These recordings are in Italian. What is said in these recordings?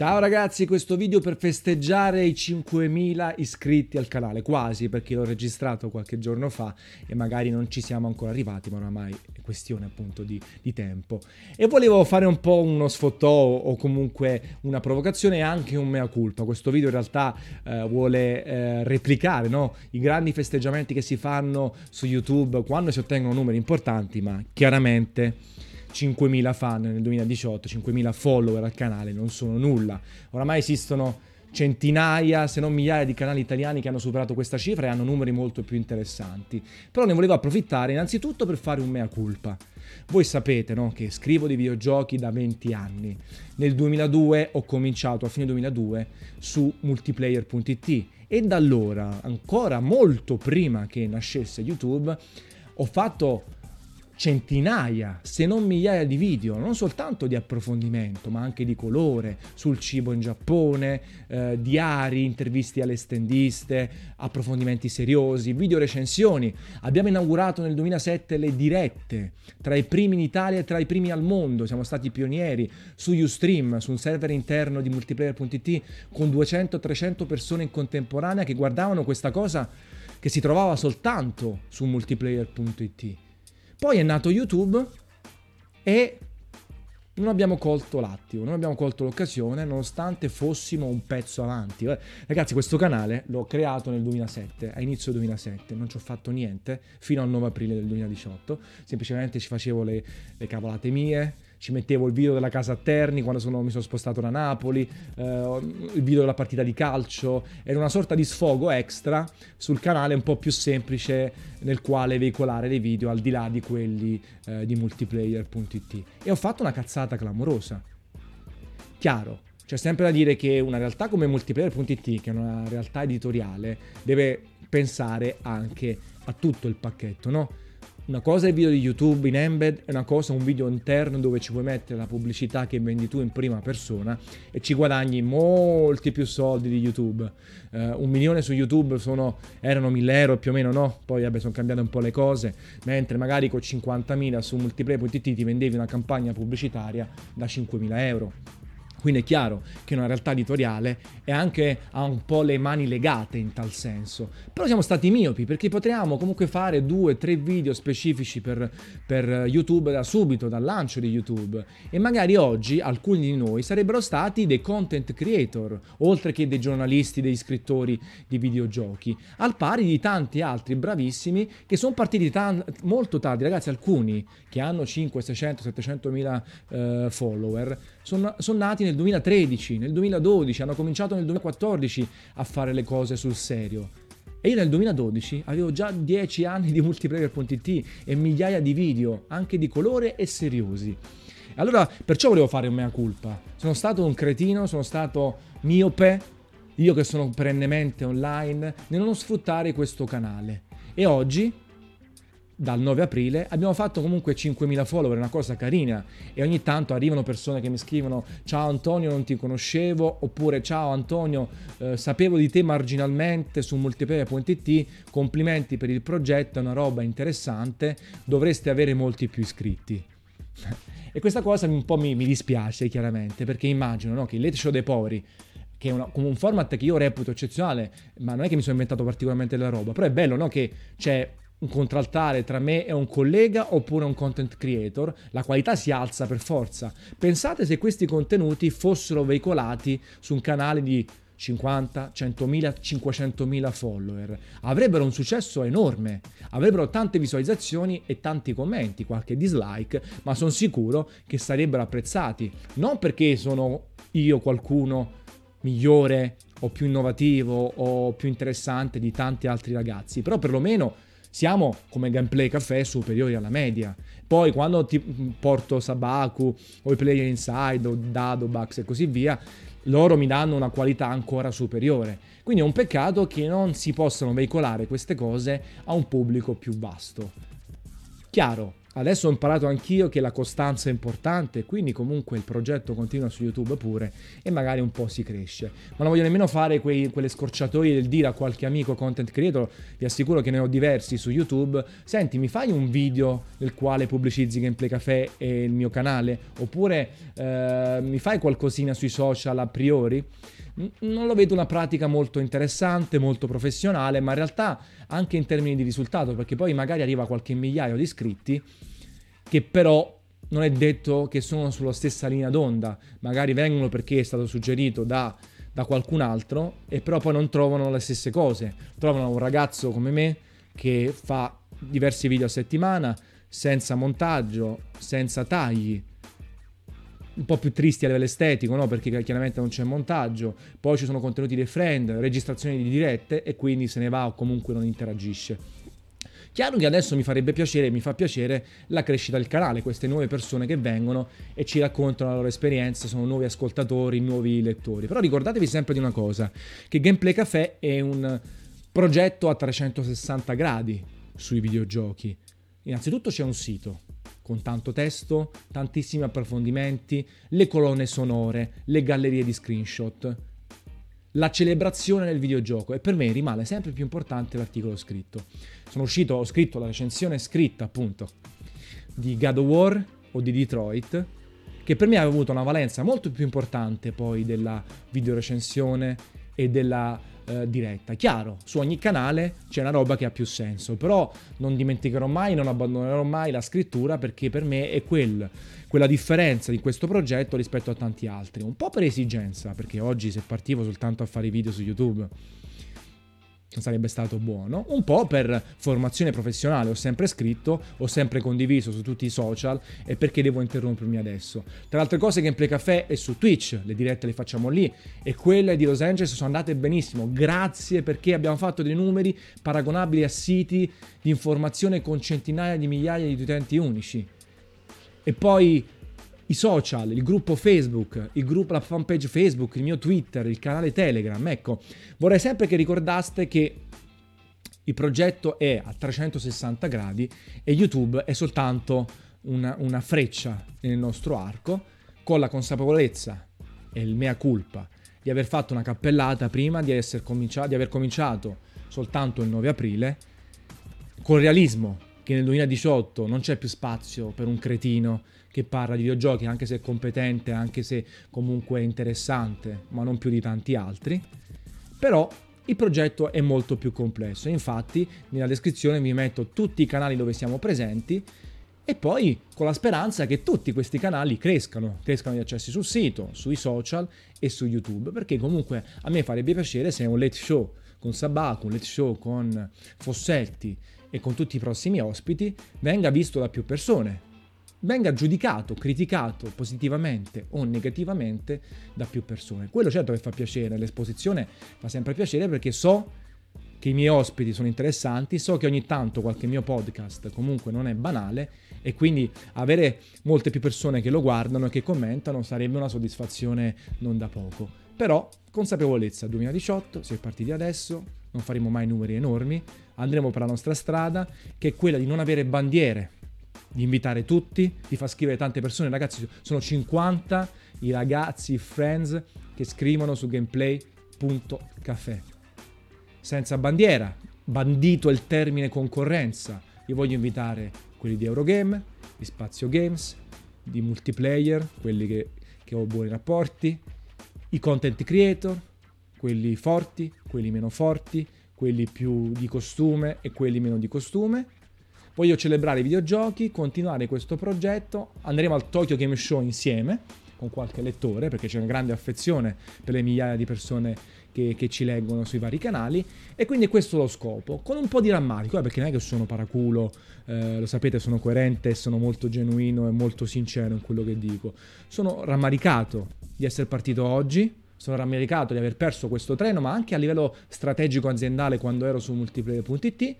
Ciao ragazzi, questo video per festeggiare i 5.000 iscritti al canale, quasi perché l'ho registrato qualche giorno fa e magari non ci siamo ancora arrivati, ma oramai è questione appunto di, di tempo. E volevo fare un po' uno sfottò o comunque una provocazione e anche un mea culpa. Questo video in realtà eh, vuole eh, replicare no? i grandi festeggiamenti che si fanno su YouTube quando si ottengono numeri importanti, ma chiaramente 5.000 fan nel 2018, 5.000 follower al canale non sono nulla. Oramai esistono centinaia, se non migliaia di canali italiani che hanno superato questa cifra e hanno numeri molto più interessanti. Però ne volevo approfittare innanzitutto per fare un mea culpa. Voi sapete no, che scrivo di videogiochi da 20 anni. Nel 2002 ho cominciato, a fine 2002, su multiplayer.it e da allora, ancora molto prima che nascesse YouTube, ho fatto centinaia, se non migliaia di video, non soltanto di approfondimento, ma anche di colore, sul cibo in Giappone, eh, diari, interviste alle stendiste, approfondimenti seriosi, video recensioni. Abbiamo inaugurato nel 2007 le dirette, tra i primi in Italia e tra i primi al mondo, siamo stati pionieri su Ustream, su un server interno di multiplayer.it con 200-300 persone in contemporanea che guardavano questa cosa che si trovava soltanto su multiplayer.it. Poi è nato YouTube e non abbiamo colto l'attimo, non abbiamo colto l'occasione nonostante fossimo un pezzo avanti. Ragazzi, questo canale l'ho creato nel 2007, a inizio 2007, non ci ho fatto niente fino al 9 aprile del 2018, semplicemente ci facevo le, le cavolate mie, ci mettevo il video della casa a Terni quando sono, mi sono spostato da Napoli, eh, il video della partita di calcio, era una sorta di sfogo extra sul canale un po' più semplice nel quale veicolare dei video al di là di quelli eh, di multiplayer.it e ho fatto una cazzata clamorosa. Chiaro, c'è sempre da dire che una realtà come multiplayer.it, che è una realtà editoriale, deve pensare anche a tutto il pacchetto, no? Una cosa è il video di YouTube in embed, e una cosa è un video interno dove ci puoi mettere la pubblicità che vendi tu in prima persona e ci guadagni molti più soldi di YouTube. Uh, un milione su YouTube sono, erano 1000 euro più o meno, no? Poi vabbè, sono cambiate un po' le cose, mentre magari con 50.000 su multiplayer.it ti vendevi una campagna pubblicitaria da 5.000 euro. Quindi è chiaro che una realtà editoriale è anche, ha un po' le mani legate in tal senso. Però siamo stati miopi perché potremmo comunque fare due, tre video specifici per, per YouTube da subito, dal lancio di YouTube. E magari oggi alcuni di noi sarebbero stati dei content creator, oltre che dei giornalisti, dei scrittori di videogiochi, al pari di tanti altri bravissimi che sono partiti tan- molto tardi. Ragazzi, alcuni che hanno 5, 600, 700 mila eh, follower sono, sono nati nel 2013, nel 2012, hanno cominciato nel 2014 a fare le cose sul serio. E io nel 2012 avevo già 10 anni di multiplayer.it e migliaia di video, anche di colore e seriosi. Allora, perciò volevo fare un mea culpa. Sono stato un cretino, sono stato miope, io che sono perennemente online, nel non sfruttare questo canale. E oggi dal 9 aprile abbiamo fatto comunque 5.000 follower, una cosa carina e ogni tanto arrivano persone che mi scrivono ciao Antonio non ti conoscevo oppure ciao Antonio eh, sapevo di te marginalmente su multiplayer.it complimenti per il progetto, è una roba interessante, dovreste avere molti più iscritti. e questa cosa un po' mi, mi dispiace chiaramente perché immagino no, che il late show dei poveri che è una, un format che io reputo eccezionale, ma non è che mi sono inventato particolarmente la roba, però è bello no, che c'è un contraltare tra me e un collega oppure un content creator, la qualità si alza per forza. Pensate se questi contenuti fossero veicolati su un canale di 50, 100.000, 500.000 follower. Avrebbero un successo enorme, avrebbero tante visualizzazioni e tanti commenti, qualche dislike, ma sono sicuro che sarebbero apprezzati. Non perché sono io qualcuno migliore o più innovativo o più interessante di tanti altri ragazzi, però perlomeno siamo come gameplay caffè superiori alla media. Poi quando ti porto Sabaku o i player inside o Dadobax e così via, loro mi danno una qualità ancora superiore. Quindi è un peccato che non si possano veicolare queste cose a un pubblico più vasto. Chiaro, Adesso ho imparato anch'io che la costanza è importante, quindi comunque il progetto continua su YouTube pure e magari un po' si cresce. Ma non voglio nemmeno fare quei, quelle scorciatoie del dire a qualche amico content creator, vi assicuro che ne ho diversi su YouTube, senti mi fai un video nel quale pubblicizzi Gameplay Café e il mio canale? Oppure eh, mi fai qualcosina sui social a priori? Non lo vedo una pratica molto interessante, molto professionale, ma in realtà anche in termini di risultato, perché poi magari arriva qualche migliaio di iscritti che però non è detto che sono sulla stessa linea d'onda, magari vengono perché è stato suggerito da, da qualcun altro e però poi non trovano le stesse cose, trovano un ragazzo come me che fa diversi video a settimana senza montaggio, senza tagli, un po' più tristi a livello estetico, no? perché chiaramente non c'è montaggio, poi ci sono contenuti dei friend, registrazioni di dirette e quindi se ne va o comunque non interagisce. Chiaro che adesso mi farebbe piacere, mi fa piacere la crescita del canale, queste nuove persone che vengono e ci raccontano la loro esperienza, sono nuovi ascoltatori, nuovi lettori. Però ricordatevi sempre di una cosa, che Gameplay Café è un progetto a 360 gradi sui videogiochi. Innanzitutto c'è un sito, con tanto testo, tantissimi approfondimenti, le colonne sonore, le gallerie di screenshot, la celebrazione del videogioco e per me rimane sempre più importante l'articolo scritto. Sono uscito, ho scritto la recensione scritta appunto di God of War o di Detroit, che per me aveva avuto una valenza molto più importante poi della videorecensione e della eh, diretta. Chiaro, su ogni canale c'è una roba che ha più senso, però non dimenticherò mai, non abbandonerò mai la scrittura perché per me è quel, quella differenza di questo progetto rispetto a tanti altri. Un po' per esigenza, perché oggi se partivo soltanto a fare video su YouTube sarebbe stato buono. Un po' per formazione professionale, ho sempre scritto, ho sempre condiviso su tutti i social e perché devo interrompermi adesso. Tra le altre cose Gameplay Café è su Twitch, le dirette le facciamo lì e quelle di Los Angeles sono andate benissimo, grazie perché abbiamo fatto dei numeri paragonabili a siti di informazione con centinaia di migliaia di utenti unici. E poi i social, il gruppo Facebook, il gruppo, la fanpage Facebook, il mio Twitter, il canale Telegram. Ecco, vorrei sempre che ricordaste che il progetto è a 360 gradi e YouTube è soltanto una, una freccia nel nostro arco con la consapevolezza e il mea culpa di aver fatto una cappellata prima di, cominciato, di aver cominciato soltanto il 9 aprile, col realismo che nel 2018 non c'è più spazio per un cretino che parla di videogiochi, anche se è competente, anche se comunque è interessante, ma non più di tanti altri. Però il progetto è molto più complesso. Infatti, nella descrizione vi metto tutti i canali dove siamo presenti e poi con la speranza che tutti questi canali crescano, crescano gli accessi sul sito, sui social e su YouTube, perché comunque a me farebbe piacere se un late show con Sabaku, un late show con Fossetti e con tutti i prossimi ospiti venga visto da più persone, venga giudicato, criticato positivamente o negativamente da più persone. Quello certo che fa piacere, l'esposizione fa sempre piacere perché so che i miei ospiti sono interessanti, so che ogni tanto qualche mio podcast comunque non è banale e quindi avere molte più persone che lo guardano e che commentano sarebbe una soddisfazione non da poco. Però consapevolezza 2018, si è partiti adesso, non faremo mai numeri enormi, andremo per la nostra strada che è quella di non avere bandiere di invitare tutti, di far scrivere tante persone. Ragazzi, sono 50 i ragazzi, i friends che scrivono su gameplay.café. Senza bandiera, bandito il termine concorrenza. Io voglio invitare quelli di Eurogame, di Spazio Games, di multiplayer, quelli che, che ho buoni rapporti, i content creator, quelli forti, quelli meno forti, quelli più di costume e quelli meno di costume. Voglio celebrare i videogiochi, continuare questo progetto. Andremo al Tokyo Game Show insieme con qualche lettore perché c'è una grande affezione per le migliaia di persone che, che, ci leggono sui vari canali. E quindi questo è lo scopo con un po' di rammarico eh, perché non è che sono paraculo eh, lo sapete sono coerente sono molto genuino e molto sincero in quello che dico. Sono rammaricato di essere partito oggi. Sono rammaricato di aver perso questo treno ma anche a livello strategico aziendale quando ero su multiplayer.it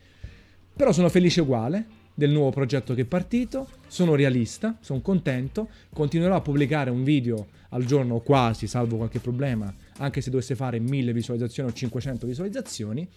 però sono felice uguale del nuovo progetto che è partito, sono realista, sono contento, continuerò a pubblicare un video al giorno quasi, salvo qualche problema, anche se dovesse fare 1000 visualizzazioni o 500 visualizzazioni,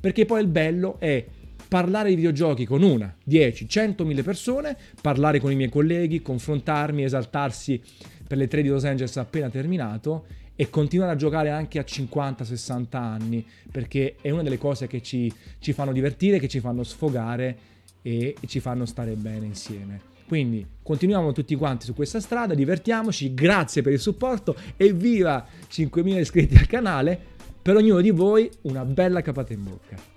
perché poi il bello è parlare di videogiochi con una, 10, 100.000 persone, parlare con i miei colleghi, confrontarmi, esaltarsi per le tre di Los Angeles appena terminato e continuare a giocare anche a 50-60 anni, perché è una delle cose che ci, ci fanno divertire, che ci fanno sfogare e, e ci fanno stare bene insieme. Quindi continuiamo tutti quanti su questa strada, divertiamoci, grazie per il supporto e viva 5.000 iscritti al canale. Per ognuno di voi una bella capata in bocca.